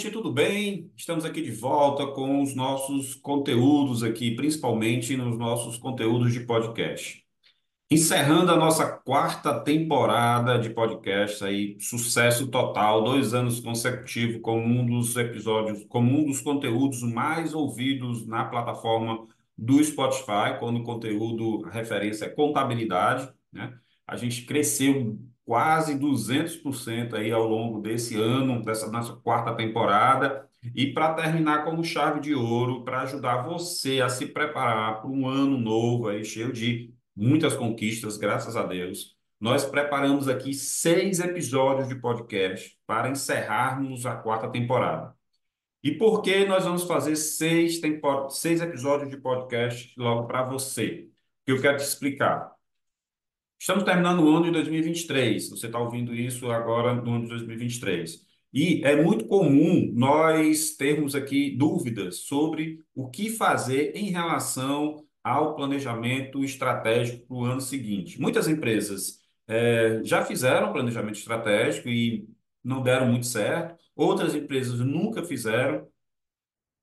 gente, tudo bem? Estamos aqui de volta com os nossos conteúdos aqui, principalmente nos nossos conteúdos de podcast. Encerrando a nossa quarta temporada de podcast aí, sucesso total, dois anos consecutivos como um dos episódios, como um dos conteúdos mais ouvidos na plataforma do Spotify, quando o conteúdo, referência é contabilidade, né? A gente cresceu quase 200% aí ao longo desse ano, dessa nossa quarta temporada. E para terminar como chave de ouro, para ajudar você a se preparar para um ano novo aí, cheio de muitas conquistas, graças a Deus, nós preparamos aqui seis episódios de podcast para encerrarmos a quarta temporada. E por que nós vamos fazer seis, seis episódios de podcast logo para você? Que eu quero te explicar. Estamos terminando o ano de 2023. Você está ouvindo isso agora no ano de 2023. E é muito comum nós termos aqui dúvidas sobre o que fazer em relação ao planejamento estratégico para o ano seguinte. Muitas empresas é, já fizeram planejamento estratégico e não deram muito certo. Outras empresas nunca fizeram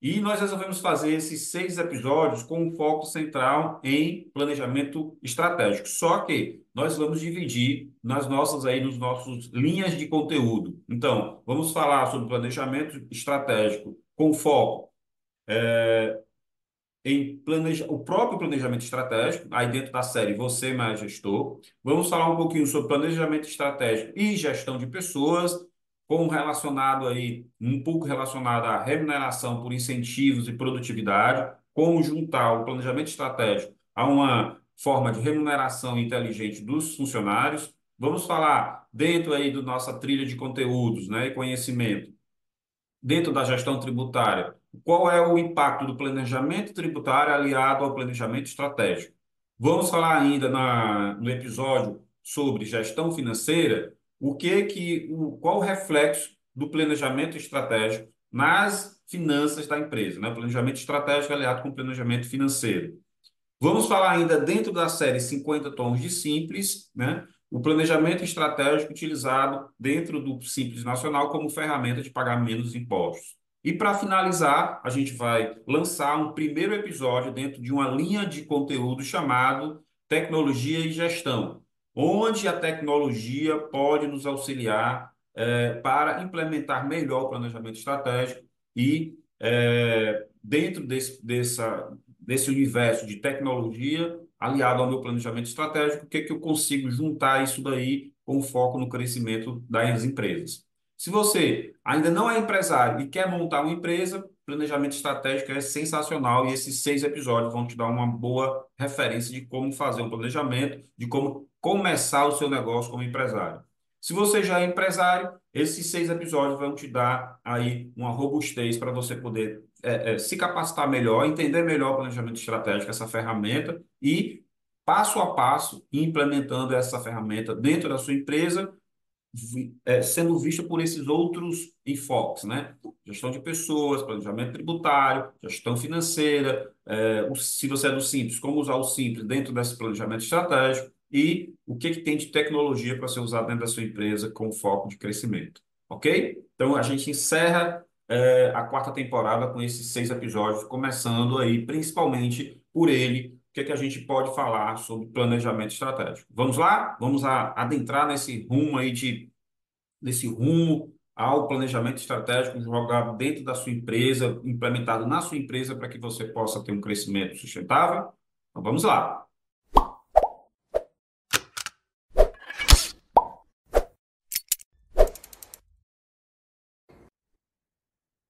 e nós resolvemos fazer esses seis episódios com um foco central em planejamento estratégico. Só que nós vamos dividir nas nossas aí nos nossos linhas de conteúdo. Então, vamos falar sobre planejamento estratégico com foco é, em planeja o próprio planejamento estratégico, aí dentro da série Você Mais Gestor. Vamos falar um pouquinho sobre planejamento estratégico e gestão de pessoas com relacionado aí, um pouco relacionado à remuneração por incentivos e produtividade, como juntar o planejamento estratégico a uma forma de remuneração inteligente dos funcionários. Vamos falar dentro aí da nossa trilha de conteúdos, né, e conhecimento, dentro da gestão tributária, qual é o impacto do planejamento tributário aliado ao planejamento estratégico. Vamos falar ainda na, no episódio sobre gestão financeira, o que que o, qual o reflexo do planejamento estratégico nas finanças da empresa, né? Planejamento estratégico aliado com planejamento financeiro. Vamos falar ainda dentro da série 50 tons de simples, né? O planejamento estratégico utilizado dentro do Simples Nacional como ferramenta de pagar menos impostos. E para finalizar, a gente vai lançar um primeiro episódio dentro de uma linha de conteúdo chamado Tecnologia e Gestão, onde a tecnologia pode nos auxiliar é, para implementar melhor o planejamento estratégico e, é, dentro desse, dessa, desse universo de tecnologia, aliado ao meu planejamento estratégico, o que, é que eu consigo juntar isso daí com foco no crescimento das empresas. Se você ainda não é empresário e quer montar uma empresa, planejamento estratégico é sensacional e esses seis episódios vão te dar uma boa referência de como fazer um planejamento, de como começar o seu negócio como empresário. Se você já é empresário, esses seis episódios vão te dar aí uma robustez para você poder é, é, se capacitar melhor, entender melhor o planejamento estratégico, essa ferramenta e passo a passo implementando essa ferramenta dentro da sua empresa, sendo vista por esses outros enfoques, né? Gestão de pessoas, planejamento tributário, gestão financeira, é, se você é do Simples, como usar o Simples dentro desse planejamento estratégico, e o que, que tem de tecnologia para ser usado dentro da sua empresa com foco de crescimento. Ok? Então a gente encerra é, a quarta temporada com esses seis episódios, começando aí principalmente por ele, que, que a gente pode falar sobre planejamento estratégico. Vamos lá? Vamos a, adentrar nesse rumo aí de nesse rumo ao planejamento estratégico jogado dentro da sua empresa, implementado na sua empresa para que você possa ter um crescimento sustentável? Então vamos lá.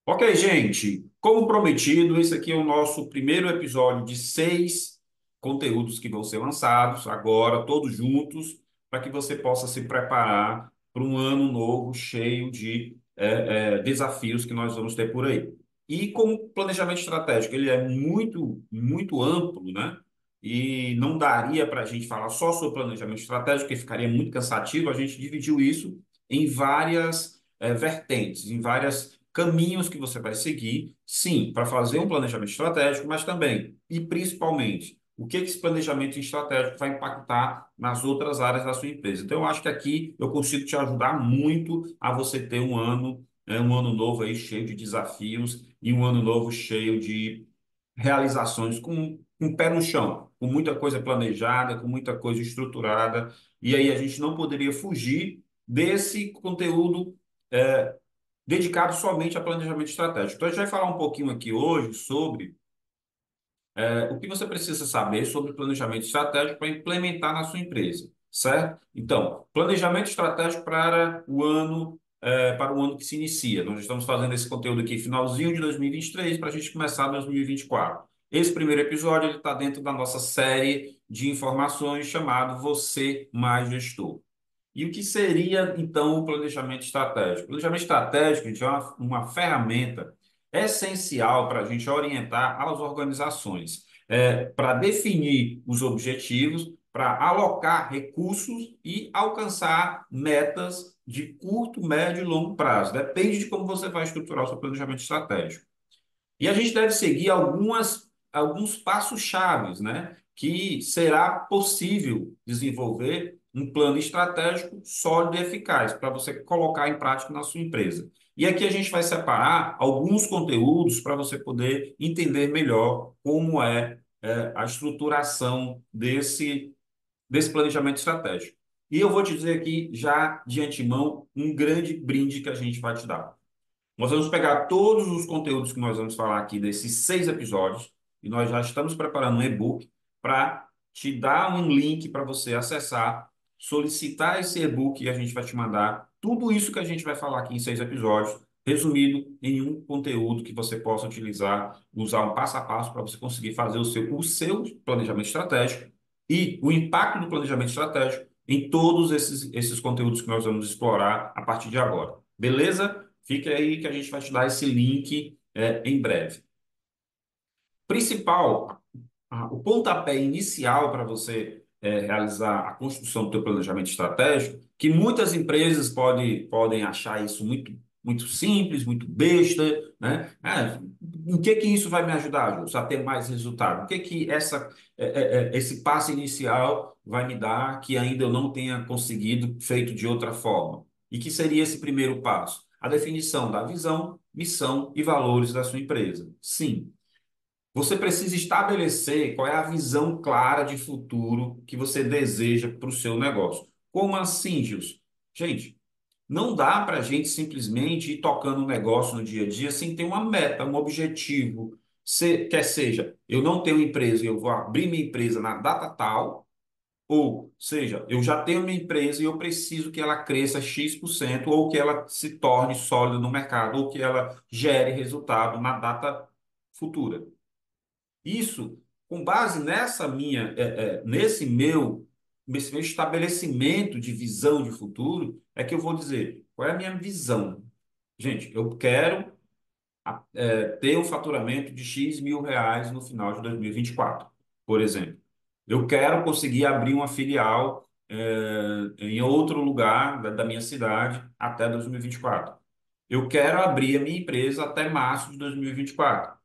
Ok, gente, como prometido, esse aqui é o nosso primeiro episódio de seis conteúdos que vão ser lançados agora, todos juntos, para que você possa se preparar para um ano novo cheio de é, é, desafios que nós vamos ter por aí. E como planejamento estratégico, ele é muito, muito amplo, né? E não daria para a gente falar só sobre planejamento estratégico, que ficaria muito cansativo. A gente dividiu isso em várias é, vertentes, em várias caminhos que você vai seguir, sim, para fazer um planejamento estratégico, mas também e principalmente o que esse planejamento estratégico vai impactar nas outras áreas da sua empresa. Então, eu acho que aqui eu consigo te ajudar muito a você ter um ano É um ano novo aí cheio de desafios e um ano novo cheio de realizações com, o pé no chão, com muita coisa planejada, com muita coisa estruturada. E aí a gente não poderia fugir desse conteúdo é, dedicado somente a planejamento estratégico. Então a gente vai falar um pouquinho aqui hoje sobre é, o que você precisa saber sobre planejamento estratégico para implementar na sua empresa, certo? Então, planejamento estratégico para o ano é, para o ano que se inicia. Nós estamos fazendo esse conteúdo aqui finalzinho de 2023 para a gente começar 2024. Esse primeiro episódio está dentro da nossa série de informações chamado Você Mais Gestor. E o que seria, então, o planejamento estratégico? O planejamento estratégico gente, é uma, uma ferramenta essencial para a gente orientar as organizações, é, para definir os objetivos, para alocar recursos e alcançar metas de curto, médio e longo prazo. Depende de como você vai estruturar o seu planejamento estratégico. E a gente deve seguir algumas, alguns passos chaves, né? Que será possível desenvolver um plano estratégico sólido e eficaz para você colocar em prática na sua empresa. E aqui a gente vai separar alguns conteúdos para você poder entender melhor como é, é a estruturação desse, desse planejamento estratégico. E eu vou te dizer aqui, já de antemão, um grande brinde que a gente vai te dar. Nós vamos pegar todos os conteúdos que nós vamos falar aqui desses seis episódios, e nós já estamos preparando um e-book para te dar um link para você acessar, solicitar esse e-book e a gente vai te mandar tudo isso que a gente vai falar aqui em seis episódios, resumido em um conteúdo que você possa utilizar, usar um passo a passo para você conseguir fazer o seu, o seu planejamento estratégico e o impacto do planejamento estratégico em todos esses, esses conteúdos que nós vamos explorar a partir de agora. Beleza? Fique aí que a gente vai te dar esse link é, em breve. Principal, o pontapé inicial para você é, realizar a construção do teu planejamento estratégico, que muitas empresas podem, podem achar isso muito, muito simples, muito besta, né? Ah, em que que isso vai me ajudar, Jô, a ter mais resultado? O que que essa, é, é, é, esse passo inicial vai me dar que ainda eu não tenha conseguido feito de outra forma? E que seria esse primeiro passo? A definição da visão, missão e valores da sua empresa. Sim, você precisa estabelecer qual é a visão clara de futuro que você deseja para o seu negócio. Como assim, Gilson? Gente, não dá para a gente simplesmente ir tocando um negócio no dia a dia sem ter uma meta, um objetivo. Se, quer seja, eu não tenho empresa e eu vou abrir minha empresa na data tal, ou seja, eu já tenho minha empresa e eu preciso que ela cresça X%, ou que ela se torne sólida no mercado, ou que ela gere resultado na data futura. Isso, com base nessa minha, é, é, nesse meu, nesse meu estabelecimento de visão de futuro, é que eu vou dizer qual é a minha visão. Gente, eu quero é, ter um faturamento de X mil reais no final de 2024, por exemplo. Eu quero conseguir abrir uma filial é, em outro lugar da, da minha cidade até 2024. Eu quero abrir a minha empresa até março de 2024.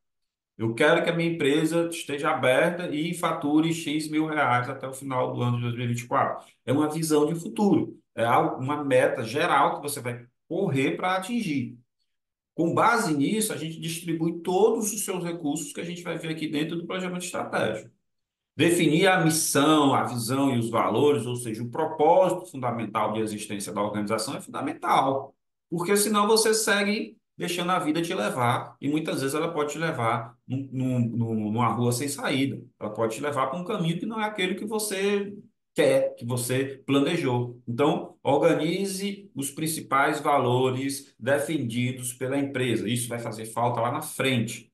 Eu quero que a minha empresa esteja aberta e fature X mil reais até o final do ano de 2024. É uma visão de futuro, é uma meta geral que você vai correr para atingir. Com base nisso, a gente distribui todos os seus recursos que a gente vai ver aqui dentro do planejamento estratégico. Definir a missão, a visão e os valores, ou seja, o propósito fundamental de existência da organização é fundamental, porque senão você segue deixando a vida te levar, e muitas vezes ela pode te levar num, num, numa rua sem saída, ela pode te levar para um caminho que não é aquele que você quer, que você planejou. Então, organize os principais valores defendidos pela empresa. Isso vai fazer falta lá na frente.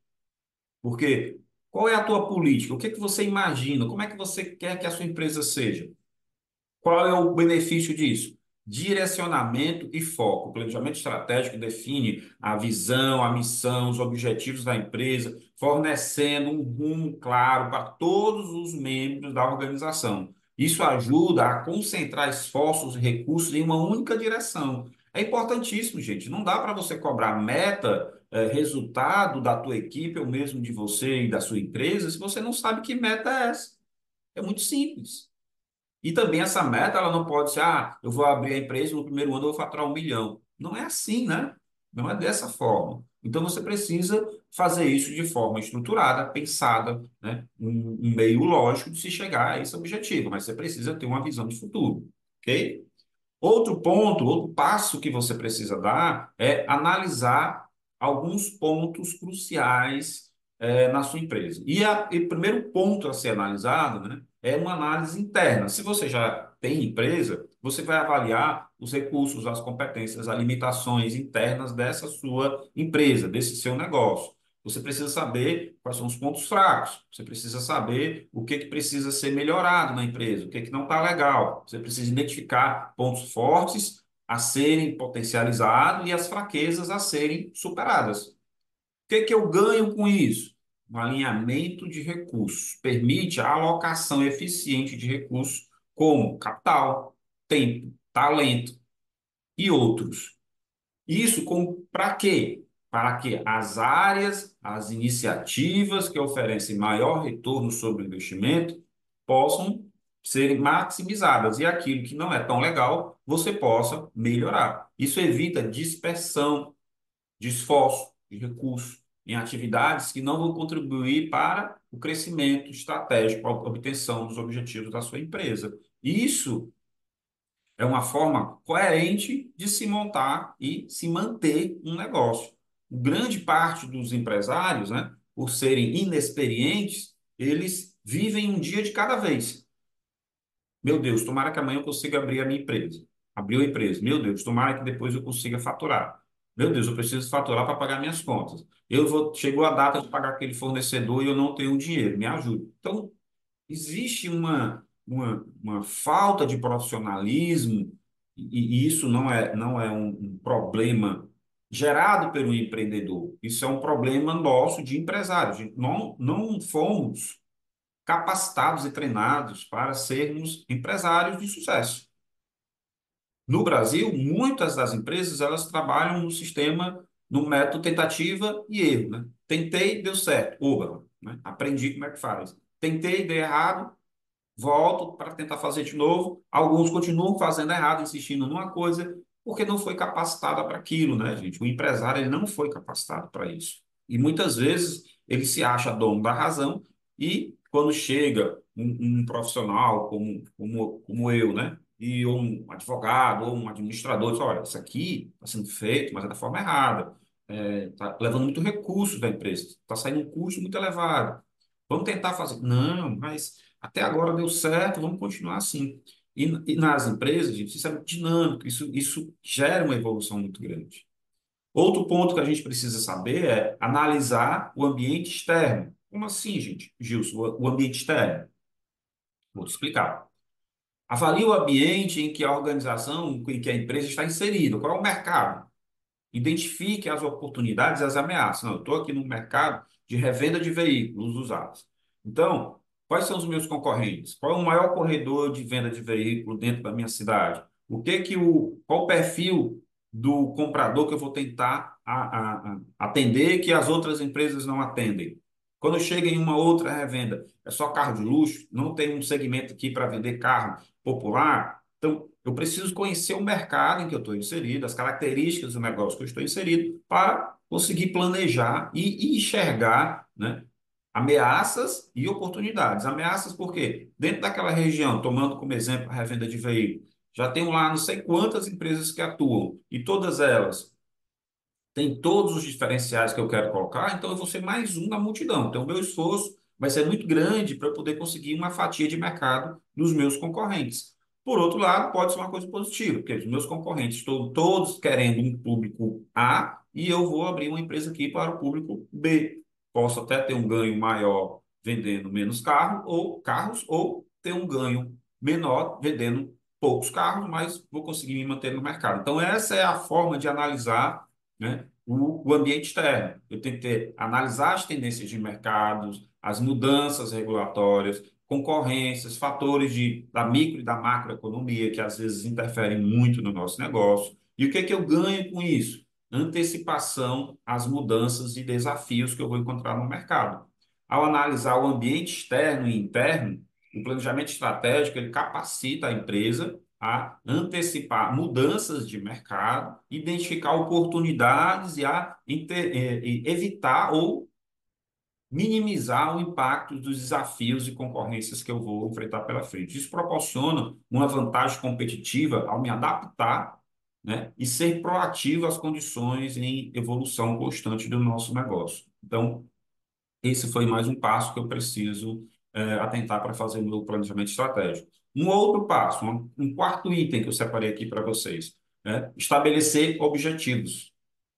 Porque qual é a tua política? O que é que você imagina? Como é que você quer que a sua empresa seja? Qual é o benefício disso? Direcionamento e foco. O planejamento estratégico define a visão, a missão, os objetivos da empresa, fornecendo um rumo claro para todos os membros da organização. Isso ajuda a concentrar esforços e recursos em uma única direção. É importantíssimo, gente. Não dá para você cobrar meta, eh, resultado da tua equipe ou mesmo de você e da sua empresa se você não sabe que meta é essa. É muito simples. E também essa meta, ela não pode ser, ah, eu vou abrir a empresa no primeiro ano eu vou faturar um milhão. Não é assim, né? Não é dessa forma. Então você precisa fazer isso de forma estruturada, pensada, né? Um, meio lógico de se chegar a esse objetivo, mas você precisa ter uma visão de futuro, ok? Outro ponto, outro passo que você precisa dar é analisar alguns pontos cruciais eh, na sua empresa. E o primeiro ponto a ser analisado, né, é uma análise interna. Se você já tem empresa, você vai avaliar os recursos, as competências, as limitações internas dessa sua empresa, desse seu negócio. Você precisa saber quais são os pontos fracos. Você precisa saber o que, que precisa ser melhorado na empresa, o que, que não está legal. Você precisa identificar pontos fortes a serem potencializados e as fraquezas a serem superadas. O que, que eu ganho com isso? Um alinhamento de recursos. Permite a alocação eficiente de recursos como capital, tempo, talento e outros. Isso para quê? Para que as áreas, as iniciativas que oferecem maior retorno sobre o investimento possam serem maximizadas e aquilo que não é tão legal você possa melhorar. Isso evita dispersão de esforço, de recursos em atividades que não vão contribuir para o crescimento estratégico, a obtenção dos objetivos da sua empresa. Isso é uma forma coerente de se montar e se manter um negócio. Grande parte dos empresários, né, por serem inexperientes, eles vivem um dia de cada vez. Meu Deus, tomara que amanhã eu consiga abrir a minha empresa. Abriu a empresa. Meu Deus, tomara que depois eu consiga faturar. Meu Deus, eu preciso faturar para pagar minhas contas. Eu vou, chegou a data de pagar aquele fornecedor e eu não tenho dinheiro. Me ajude. Então, existe uma uma, uma falta de profissionalismo, e, e isso não é, não é um, um problema gerado pelo empreendedor, isso é um problema nosso de empresários. Não, não fomos capacitados e treinados para sermos empresários de sucesso. No Brasil, muitas das empresas elas trabalham no sistema, no método tentativa e erro. Né? Tentei, deu certo. Oba, né? aprendi como é que faz. Tentei, deu errado, volto para tentar fazer de novo. Alguns continuam fazendo errado, insistindo numa coisa, porque não foi capacitada para aquilo, né, gente? O empresário ele não foi capacitado para isso. E muitas vezes ele se acha dono da razão e quando chega um, um profissional como, como, como eu, né? E um advogado ou um administrador diz, olha, isso aqui está sendo feito, mas é da forma errada. Está é, levando muito recurso da empresa, está saindo um custo muito elevado. Vamos tentar fazer. Não, mas até agora deu certo, vamos continuar assim. E, e nas empresas, gente, isso é muito dinâmico, isso, isso gera uma evolução muito grande. Outro ponto que a gente precisa saber é analisar o ambiente externo. Como assim, gente? Gilson, o ambiente externo? Vou te explicar. Avalie o ambiente em que a organização, em que a empresa está inserida. Qual é o mercado? Identifique as oportunidades e as ameaças. Não, eu estou aqui no mercado de revenda de veículos usados. Então, Quais são os meus concorrentes? Qual é o maior corredor de venda de veículo dentro da minha cidade? O que que o, qual o perfil do comprador que eu vou tentar a, a, a atender que as outras empresas não atendem? Quando chega em uma outra revenda, é só carro de luxo, não tem um segmento aqui para vender carro popular. Então, eu preciso conhecer o mercado em que eu estou inserido, as características do negócio que eu estou inserido, para conseguir planejar e, enxergar né, ameaças e oportunidades. Ameaças porque dentro daquela região, tomando como exemplo a revenda de veículos, já tem lá não sei quantas empresas que atuam e todas elas têm todos os diferenciais que eu quero colocar, então eu vou ser mais um na multidão. Então o meu esforço vai ser muito grande para eu poder conseguir uma fatia de mercado dos meus concorrentes. Por outro lado, pode ser uma coisa positiva, porque os meus concorrentes estão todos querendo um público A e eu vou abrir uma empresa aqui para o público B posso até ter um ganho maior vendendo menos carro, ou carros, ou ter um ganho menor vendendo poucos carros, mas vou conseguir me manter no mercado. Então, essa é a forma de analisar né, o, o ambiente externo. Eu tenho que ter, analisar as tendências de mercados, as mudanças regulatórias, concorrências, fatores de, da micro e da macroeconomia, que às vezes interferem muito no nosso negócio. E o que, é que eu ganho com isso? antecipação às mudanças e desafios que eu vou encontrar no mercado. Ao analisar o ambiente externo e interno, o planejamento estratégico ele capacita a empresa a antecipar mudanças de mercado, identificar oportunidades e a evitar ou minimizar o impacto dos desafios e concorrências que eu vou enfrentar pela frente. Isso proporciona uma vantagem competitiva ao me adaptar né, e ser proativo às condições em evolução constante do nosso negócio. Então, esse foi mais um passo que eu preciso é, atentar para fazer o meu planejamento estratégico. Um outro passo, um, quarto item que eu separei aqui para vocês, né, estabelecer objetivos.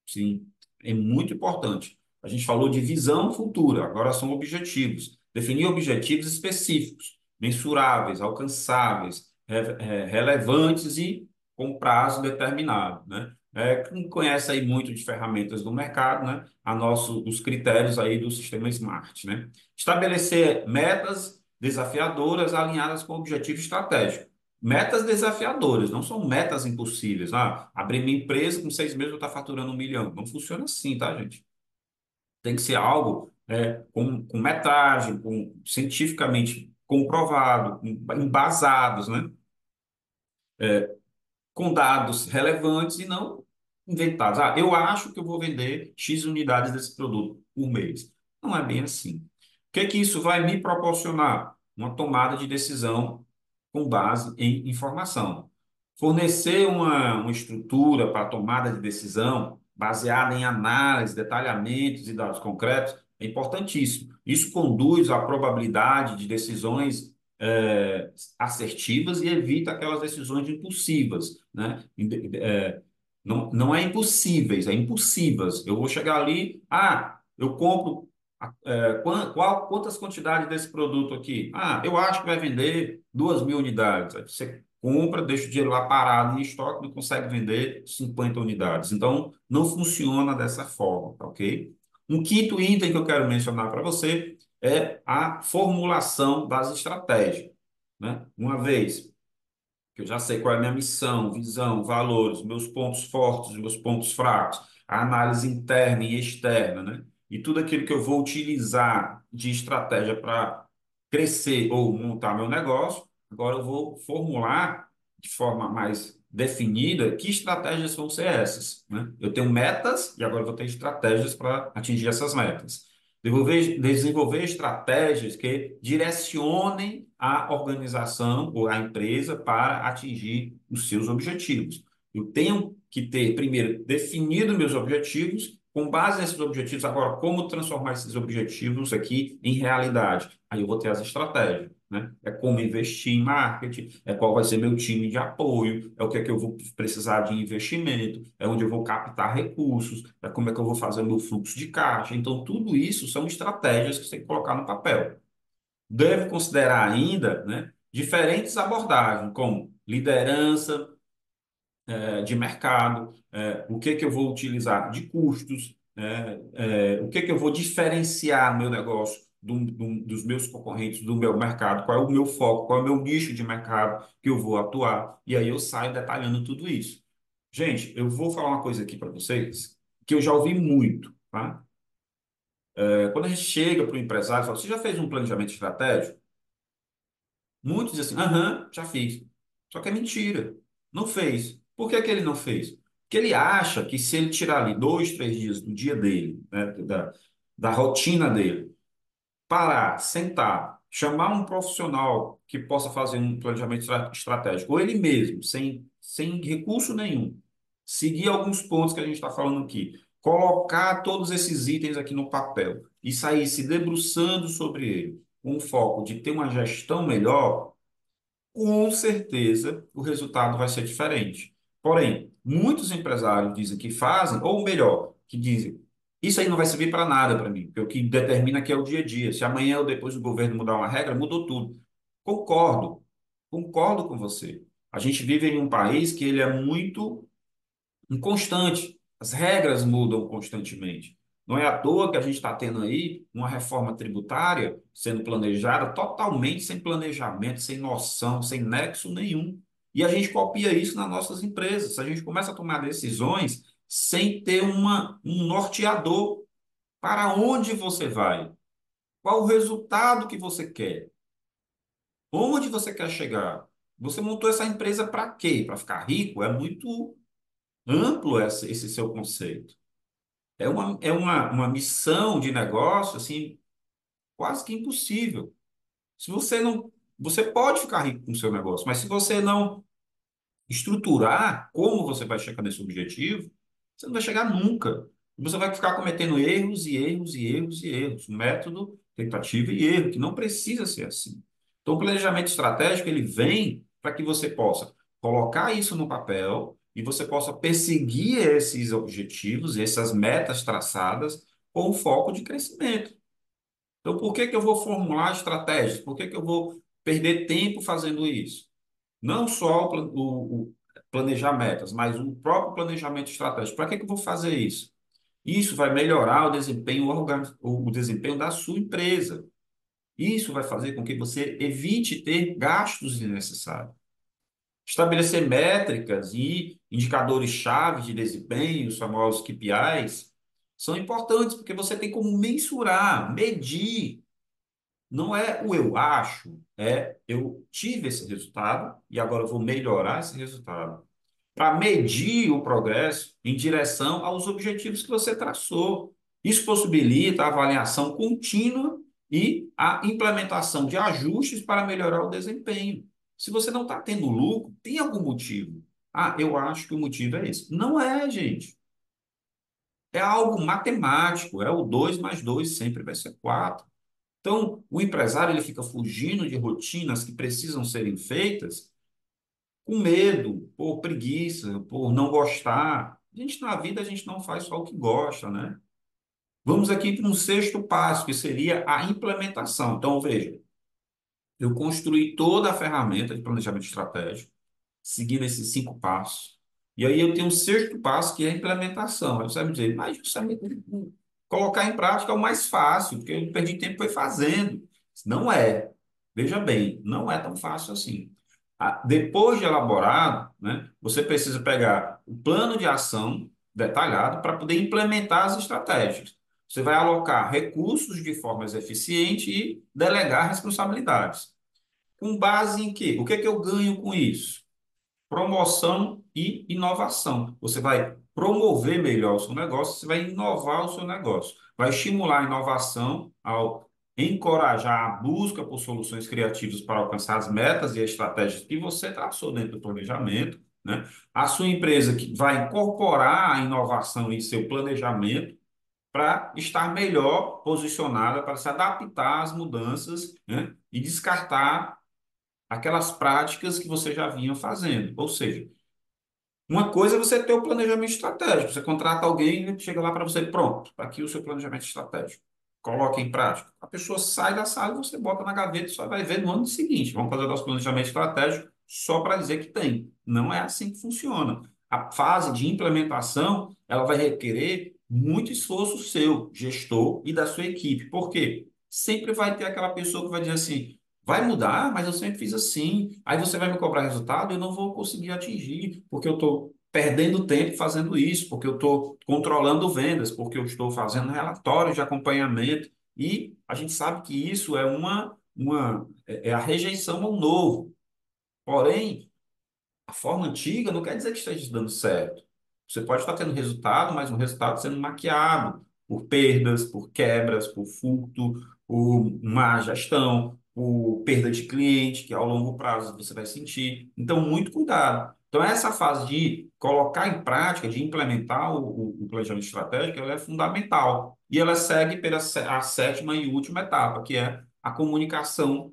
Sim, é muito importante. A gente falou de visão futura, agora são objetivos. Definir objetivos específicos, mensuráveis, alcançáveis, re relevantes e com prazo determinado, né? É, quem conhece aí muito de ferramentas do mercado, né? A nosso, os critérios aí do sistema Smart, né? Estabelecer metas desafiadoras alinhadas com o objetivo estratégico. Metas desafiadoras, não são metas impossíveis. Ah, abrir minha empresa com seis meses eu estou faturando um milhão. Não funciona assim, tá, gente? Tem que ser algo é, com, com metragem, com, cientificamente comprovado, embasados, né? É, com dados relevantes e não inventados. Ah, eu acho que eu vou vender X unidades desse produto por mês. Não é bem assim. O que é que isso vai me proporcionar? Uma tomada de decisão com base em informação. Fornecer uma, uma estrutura para tomada de decisão baseada em análise, detalhamentos e dados concretos é importantíssimo. Isso conduz à probabilidade de decisões é, assertivas e evita aquelas decisões impulsivas, né? É, não, não é impossíveis, é impulsivas. Eu vou chegar ali, ah, eu compro é, qual, quantas quantidades desse produto aqui? Ah, eu acho que vai vender duas mil unidades. Aí você compra, deixa o dinheiro lá parado em estoque, não consegue vender 50 unidades. Então, não funciona dessa forma, tá ok? Um quinto item que eu quero mencionar para você é a formulação das estratégias. Né? Uma vez que eu já sei qual é a minha missão, visão, valores, meus pontos fortes, meus pontos fracos, a análise interna e externa, né? E tudo aquilo que eu vou utilizar de estratégia para crescer ou montar meu negócio, agora eu vou formular de forma mais definida que estratégias vão ser essas. Né? Eu tenho metas e agora vou ter estratégias para atingir essas metas. Desenvolver, desenvolver estratégias que direcionem a organização ou a empresa para atingir os seus objetivos. Eu tenho que ter, primeiro, definido meus objetivos com base nesses objetivos, agora, como transformar esses objetivos aqui em realidade? Aí eu vou ter as estratégias, né? É como investir em marketing, é qual vai ser meu time de apoio, é o que é que eu vou precisar de investimento, é onde eu vou captar recursos, é como é que eu vou fazer meu fluxo de caixa. Então, tudo isso são estratégias que você tem que colocar no papel. Deve considerar ainda, né, diferentes abordagens, como liderança, de mercado, é, o que que eu vou utilizar de custos, é, é, o que que eu vou diferenciar meu negócio do, do, dos meus concorrentes, do meu mercado, qual é o meu foco, qual é o meu nicho de mercado que eu vou atuar, e aí eu saio detalhando tudo isso. Gente, eu vou falar uma coisa aqui para vocês que eu já ouvi muito, tá? É, quando a gente chega para o empresário e fala, você já fez um planejamento estratégico? Muitos dizem assim, aham, já fiz. Só que é mentira. Não fez. Por que, que ele não fez? Porque ele acha que se ele tirar ali dois, três dias do dia dele, né, da, da rotina dele, parar, sentar, chamar um profissional que possa fazer um planejamento estratégico, ou ele mesmo, sem, sem recurso nenhum, seguir alguns pontos que a gente está falando aqui, colocar todos esses itens aqui no papel e sair se debruçando sobre ele, com o foco de ter uma gestão melhor, com certeza o resultado vai ser diferente. Porém, muitos empresários dizem que fazem, ou melhor, que dizem, isso aí não vai servir para nada para mim, porque o que determina aqui é o dia a dia. Se amanhã ou depois o governo mudar uma regra, mudou tudo. Concordo, concordo com você. A gente vive em um país que ele é muito inconstante. As regras mudam constantemente. Não é à toa que a gente está tendo aí uma reforma tributária sendo planejada totalmente sem planejamento, sem noção, sem nexo nenhum. E a gente copia isso nas nossas empresas. A gente começa a tomar decisões sem ter uma, um norteador para onde você vai, qual o resultado que você quer, onde você quer chegar. Você montou essa empresa para quê? Para ficar rico? É muito amplo esse, esse seu conceito. É uma, é uma, uma missão de negócio, assim, quase que impossível. Se você não, você pode ficar rico com o seu negócio, mas se você não estruturar como você vai chegar nesse objetivo, você não vai chegar nunca. Você vai ficar cometendo erros e erros e erros e erros. Método, tentativa e erro, que não precisa ser assim. Então, o planejamento estratégico, ele vem para que você possa colocar isso no papel e você possa perseguir esses objetivos, essas metas traçadas com foco de crescimento. Então, por que que eu vou formular estratégias? Por que que eu vou perder tempo fazendo isso? Não só o, o, o planejar metas, mas o próprio planejamento estratégico. Para que que eu vou fazer isso? Isso vai melhorar o desempenho, o, desempenho da sua empresa. Isso vai fazer com que você evite ter gastos desnecessários. Estabelecer métricas e indicadores-chave de desempenho, os famosos KPIs, são importantes porque você tem como mensurar, medir. Não é o eu acho, é eu tive esse resultado e agora eu vou melhorar esse resultado. Para medir o progresso em direção aos objetivos que você traçou. Isso possibilita a avaliação contínua e a implementação de ajustes para melhorar o desempenho. Se você não está tendo lucro, tem algum motivo. Ah, eu acho que o motivo é esse. Não é, gente. É algo matemático, é o 2 mais 2 sempre vai ser 4. Então, o empresário ele fica fugindo de rotinas que precisam serem feitas com medo, por preguiça, por não gostar. A gente, na vida, a gente não faz só o que gosta, né? Vamos aqui para um sexto passo, que seria a implementação. Então, veja, eu construí toda a ferramenta de planejamento estratégico, seguindo esses cinco passos. E aí eu tenho um sexto passo, que é a implementação. Aí você vai me dizer, mas justamente colocar em prática é o mais fácil, porque eu perdi tempo foi fazendo. Não é. Veja bem, não é tão fácil assim. Depois de elaborado, né, você precisa pegar o plano de ação detalhado para poder implementar as estratégias. Você vai alocar recursos de forma eficiente e delegar responsabilidades. Com base em quê? O que é que eu ganho com isso? Promoção e inovação. Você vai promover melhor o seu negócio, você vai inovar o seu negócio. Vai estimular a inovação ao encorajar a busca por soluções criativas para alcançar as metas e estratégias que você traçou dentro do planejamento. Né? A sua empresa que vai incorporar a inovação em seu planejamento para estar melhor posicionada para se adaptar às mudanças, né? E descartar aquelas práticas que você já vinha fazendo. Ou seja, uma coisa é você ter o planejamento estratégico. Você contrata alguém e chega lá para você, pronto, tá aqui o seu planejamento estratégico. Coloque em prática. A pessoa sai da sala, você bota na gaveta e só vai ver no ano seguinte. Vamos fazer nosso planejamento estratégico só para dizer que tem. Não é assim que funciona. A fase de implementação, ela vai requerer muito esforço seu, gestor, e da sua equipe. Por quê? Sempre vai ter aquela pessoa que vai dizer assim: vai mudar, mas eu sempre fiz assim. Aí você vai me cobrar resultado, eu não vou conseguir atingir, porque eu estou perdendo tempo fazendo isso, porque eu estou controlando vendas, porque eu estou fazendo relatórios de acompanhamento. E a gente sabe que isso é uma, uma é, é a rejeição ao novo. Porém, a forma antiga não quer dizer que esteja dando certo. Você pode estar tendo resultado, mas um resultado sendo maquiado por perdas, por quebras, por furto, por má gestão, por perda de cliente, que ao longo prazo você vai sentir. Então, muito cuidado. Então, essa fase de colocar em prática, de implementar o, o planejamento estratégico, ela é fundamental. E ela segue pela a sétima e última etapa, que é a comunicação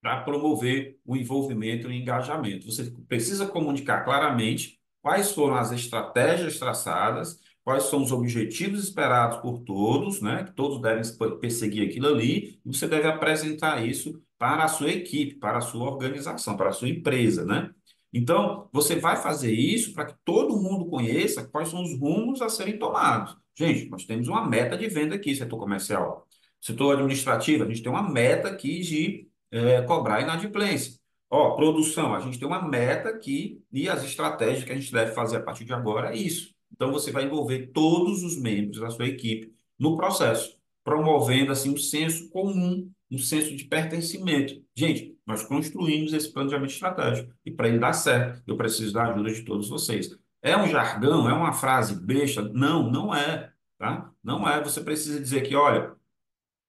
para promover o envolvimento e o engajamento. Você precisa comunicar claramente quais foram as estratégias traçadas, quais são os objetivos esperados por todos, né? Que todos devem perseguir aquilo ali, e você deve apresentar isso para a sua equipe, para a sua organização, para a sua empresa, né? Então, você vai fazer isso para que todo mundo conheça quais são os rumos a serem tomados. Gente, nós temos uma meta de venda aqui, setor comercial. Setor administrativo, a gente tem uma meta aqui de é, cobrar inadimplência. Ó, produção, a gente tem uma meta aqui e as estratégias que a gente deve fazer a partir de agora é isso. Então, você vai envolver todos os membros da sua equipe no processo, promovendo assim um senso comum um senso de pertencimento. Gente, nós construímos esse planejamento estratégico e para ele dar certo, eu preciso da ajuda de todos vocês. É um jargão? É uma frase besta? Não, não é, tá? Não é. Você precisa dizer que, olha,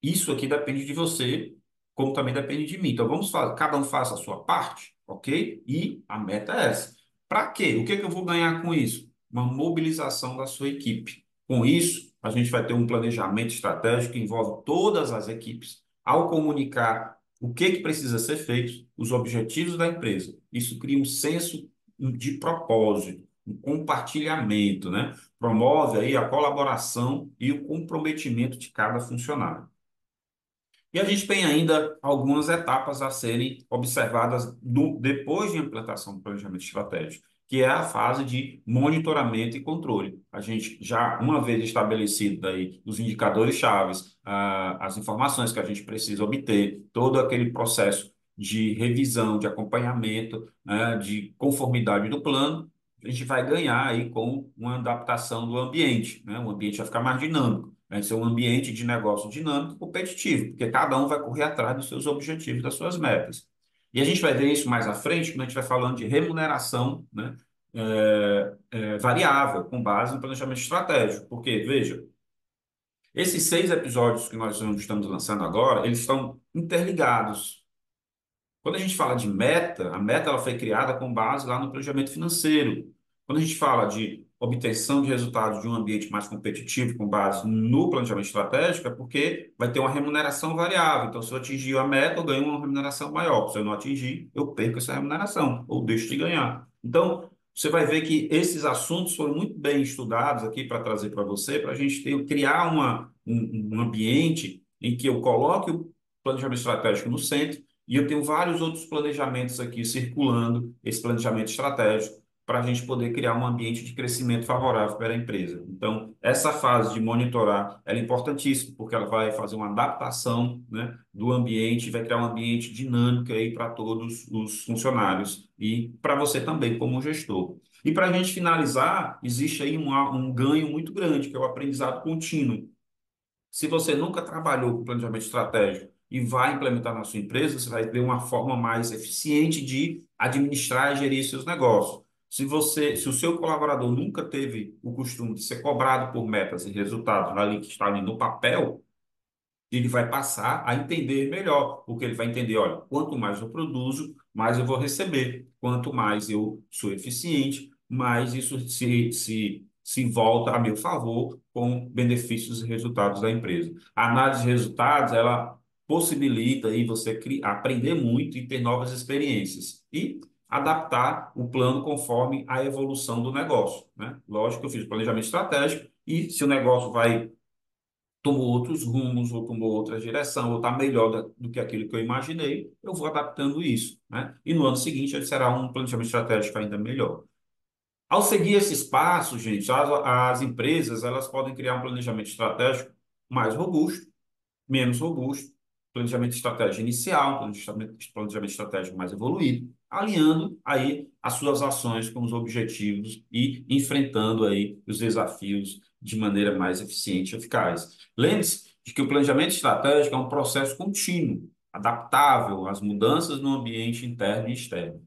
isso aqui depende de você, como também depende de mim. Então vamos fazer, cada um faça a sua parte, ok? E a meta é essa. Para quê? O que que eu vou ganhar com isso? Uma mobilização da sua equipe. Com isso, a gente vai ter um planejamento estratégico que envolve todas as equipes. Ao comunicar o que que precisa ser feito, os objetivos da empresa, isso cria um senso de propósito, um compartilhamento, né? Promove aí a colaboração e o comprometimento de cada funcionário. E a gente tem ainda algumas etapas a serem observadas do, depois de implantação do planejamento estratégico, que é a fase de monitoramento e controle. A gente já, uma vez estabelecido aí os indicadores chaves, ah, as informações que a gente precisa obter, todo aquele processo de revisão, de acompanhamento, né, de conformidade do plano, a gente vai ganhar aí com uma adaptação do ambiente, né? O ambiente vai ficar mais dinâmico. Vai ser um ambiente de negócio dinâmico competitivo, porque cada um vai correr atrás dos seus objetivos, das suas metas. E a gente vai ver isso mais à frente, quando a gente vai falando de remuneração, né? É, é, variável, com base no planejamento estratégico. Porque, veja, esses seis episódios que nós estamos lançando agora, eles estão interligados. Quando a gente fala de meta, a meta ela foi criada com base lá no planejamento financeiro. Quando a gente fala de obtenção de resultados de um ambiente mais competitivo com base no planejamento estratégico, é porque vai ter uma remuneração variável. Então, se eu atingir a meta, eu ganho uma remuneração maior. Se eu não atingir, eu perco essa remuneração ou deixo de ganhar. Então, você vai ver que esses assuntos foram muito bem estudados aqui para trazer para você, para a gente ter, criar uma, um, um ambiente em que eu coloque o planejamento estratégico no centro e eu tenho vários outros planejamentos aqui circulando, esse planejamento estratégico, para a gente poder criar um ambiente de crescimento favorável para a empresa. Então, essa fase de monitorar é importantíssima, porque ela vai fazer uma adaptação né, do ambiente, vai criar um ambiente dinâmico aí para todos os funcionários e para você também, como gestor. E para a gente finalizar, existe aí um, um ganho muito grande, que é o aprendizado contínuo. Se você nunca trabalhou com planejamento estratégico e vai implementar na sua empresa, você vai ter uma forma mais eficiente de administrar e gerir seus negócios. Se você, se o seu colaborador nunca teve o costume de ser cobrado por metas e resultados ali que está ali no papel, ele vai passar a entender melhor, porque ele vai entender, olha, quanto mais eu produzo, mais eu vou receber. Quanto mais eu sou eficiente, mais isso se, se, se volta a meu favor com benefícios e resultados da empresa. A análise de resultados, ela possibilita aí você criar, aprender muito e ter novas experiências e adaptar o plano conforme a evolução do negócio, né? Lógico que eu fiz planejamento estratégico e se o negócio vai tomou outros rumos ou tomou outra direção ou está melhor do que aquilo que eu imaginei, eu vou adaptando isso, né? E no ano seguinte será um planejamento estratégico ainda melhor. Ao seguir esses passos, gente, as, as empresas elas podem criar um planejamento estratégico mais robusto, menos robusto, planejamento estratégico inicial, planejamento, planejamento estratégico mais evoluído, alinhando aí as suas ações com os objetivos e enfrentando aí os desafios de maneira mais eficiente e eficaz. Lembre-se de que o planejamento estratégico é um processo contínuo, adaptável às mudanças no ambiente interno e externo.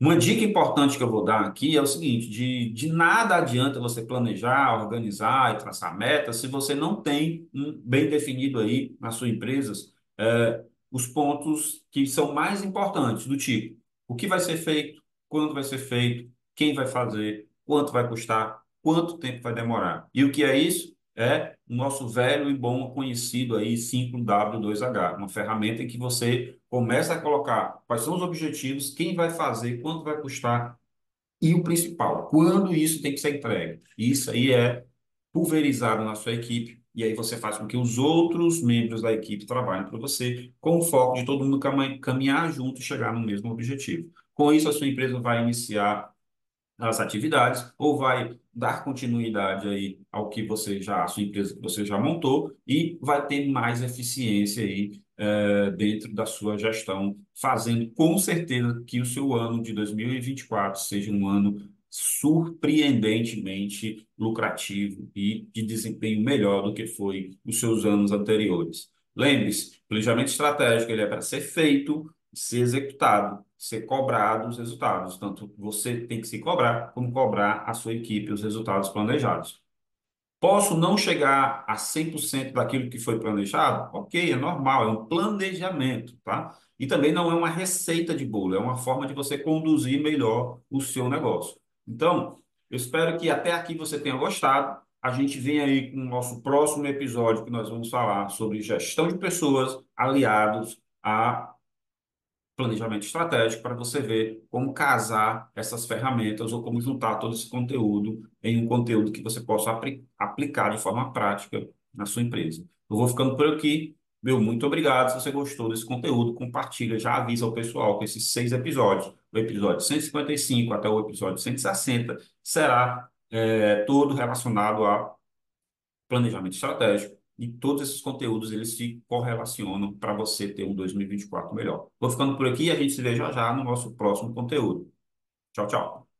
Uma dica importante que eu vou dar aqui é o seguinte: de, de nada adianta você planejar, organizar e traçar metas se você não tem um, bem definido aí nas suas empresas é, os pontos que são mais importantes, do tipo o que vai ser feito, quando vai ser feito, quem vai fazer, quanto vai custar, quanto tempo vai demorar. E o que é isso? É o nosso velho e bom conhecido aí 5W2H, uma ferramenta em que você começa a colocar quais são os objetivos, quem vai fazer, quanto vai custar e o principal, quando isso tem que ser entregue. Isso aí é pulverizado na sua equipe e aí você faz com que os outros membros da equipe trabalhem para você, com o foco de todo mundo caminhar junto e chegar no mesmo objetivo. Com isso, a sua empresa vai iniciar as atividades ou vai dar continuidade aí ao que você já, a sua empresa que você já montou e vai ter mais eficiência aí é, dentro da sua gestão, fazendo com certeza que o seu ano de 2024 seja um ano surpreendentemente lucrativo e de desempenho melhor do que foi os seus anos anteriores. Lembre-se, planejamento estratégico ele é para ser feito, ser executado, ser cobrado os resultados. Tanto você tem que se cobrar, como cobrar a sua equipe os resultados planejados. Posso não chegar a 100% daquilo que foi planejado? Ok, é normal, é um planejamento, tá? E também não é uma receita de bolo, é uma forma de você conduzir melhor o seu negócio. Então, eu espero que até aqui você tenha gostado. A gente vem aí com o nosso próximo episódio, que nós vamos falar sobre gestão de pessoas aliados a planejamento estratégico para você ver como casar essas ferramentas ou como juntar todo esse conteúdo em um conteúdo que você possa apli aplicar de forma prática na sua empresa. Eu vou ficando por aqui. Meu, muito obrigado. Se você gostou desse conteúdo, compartilha, já avisa ao pessoal que esses seis episódios, o episódio 155 até o episódio 160, será é, todo relacionado a planejamento estratégico e todos esses conteúdos eles se correlacionam para você ter um 2024 melhor. Vou ficando por aqui e a gente se vê já já no nosso próximo conteúdo. Tchau, tchau.